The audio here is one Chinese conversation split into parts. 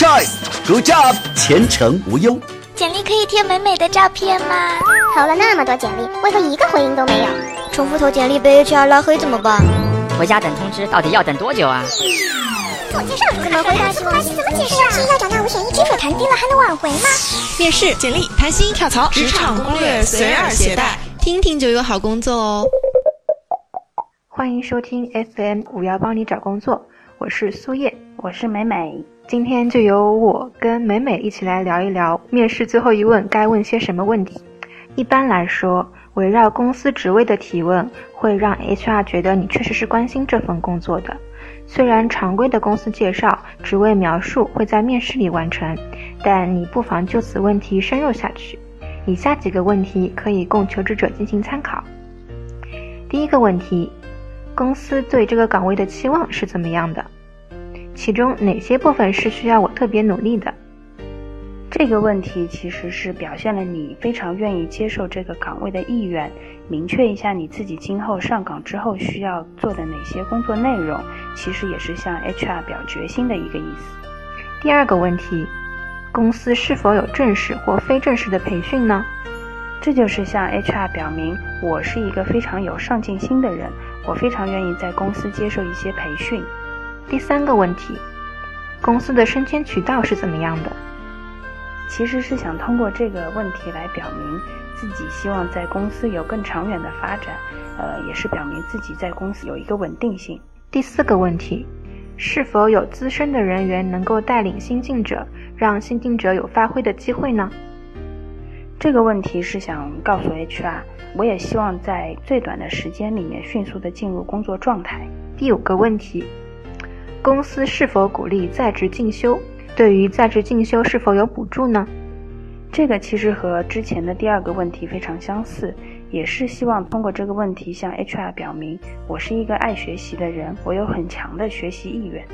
choice，Good job，前程无忧。简历可以贴美美的照片吗？投了那么多简历，为何一个回应都没有？重复投简历被 HR 拉黑怎么办？回家等通知，到底要等多久啊？自我介绍怎么回答？怎么解释啊？是要找那五险一，金手谈低了还能挽回吗？面试、简历、谈心、跳槽、职场攻略随耳携带，听听就有好工作哦。欢迎收听 FM 五幺帮你找工作，我是苏叶，我是美美。今天就由我跟美美一起来聊一聊面试最后一问该问些什么问题。一般来说，围绕公司职位的提问会让 HR 觉得你确实是关心这份工作的。虽然常规的公司介绍、职位描述会在面试里完成，但你不妨就此问题深入下去。以下几个问题可以供求职者进行参考。第一个问题，公司对这个岗位的期望是怎么样的？其中哪些部分是需要我特别努力的？这个问题其实是表现了你非常愿意接受这个岗位的意愿，明确一下你自己今后上岗之后需要做的哪些工作内容，其实也是向 HR 表决心的一个意思。第二个问题，公司是否有正式或非正式的培训呢？这就是向 HR 表明我是一个非常有上进心的人，我非常愿意在公司接受一些培训。第三个问题，公司的升迁渠道是怎么样的？其实是想通过这个问题来表明自己希望在公司有更长远的发展，呃，也是表明自己在公司有一个稳定性。第四个问题，是否有资深的人员能够带领新进者，让新进者有发挥的机会呢？这个问题是想告诉 HR，我也希望在最短的时间里面迅速的进入工作状态。第五个问题。公司是否鼓励在职进修？对于在职进修是否有补助呢？这个其实和之前的第二个问题非常相似，也是希望通过这个问题向 HR 表明，我是一个爱学习的人，我有很强的学习意愿。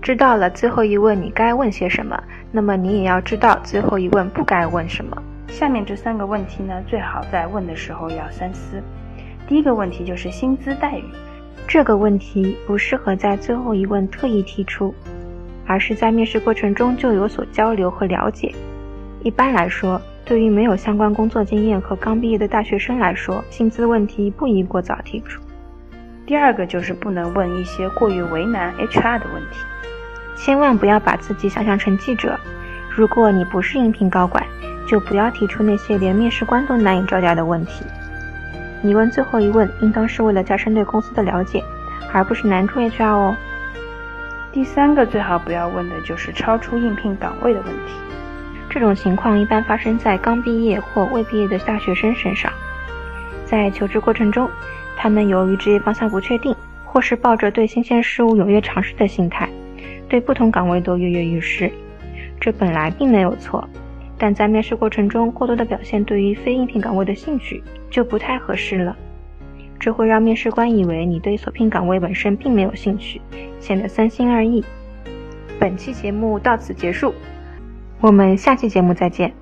知道了最后一问你该问些什么，那么你也要知道最后一问不该问什么。下面这三个问题呢，最好在问的时候要三思。第一个问题就是薪资待遇。这个问题不适合在最后一问特意提出，而是在面试过程中就有所交流和了解。一般来说，对于没有相关工作经验和刚毕业的大学生来说，薪资问题不宜过早提出。第二个就是不能问一些过于为难 HR 的问题，千万不要把自己想象成记者。如果你不是应聘高管，就不要提出那些连面试官都难以招架的问题。你问最后一问，应当是为了加深对公司的了解，而不是难住 HR 哦。第三个最好不要问的就是超出应聘岗位的问题。这种情况一般发生在刚毕业或未毕业的大学生身上。在求职过程中，他们由于职业方向不确定，或是抱着对新鲜事物踊跃尝试的心态，对不同岗位都跃跃欲试。这本来并没有错。但在面试过程中过多的表现对于非应聘岗位的兴趣就不太合适了，这会让面试官以为你对所聘岗位本身并没有兴趣，显得三心二意。本期节目到此结束，我们下期节目再见。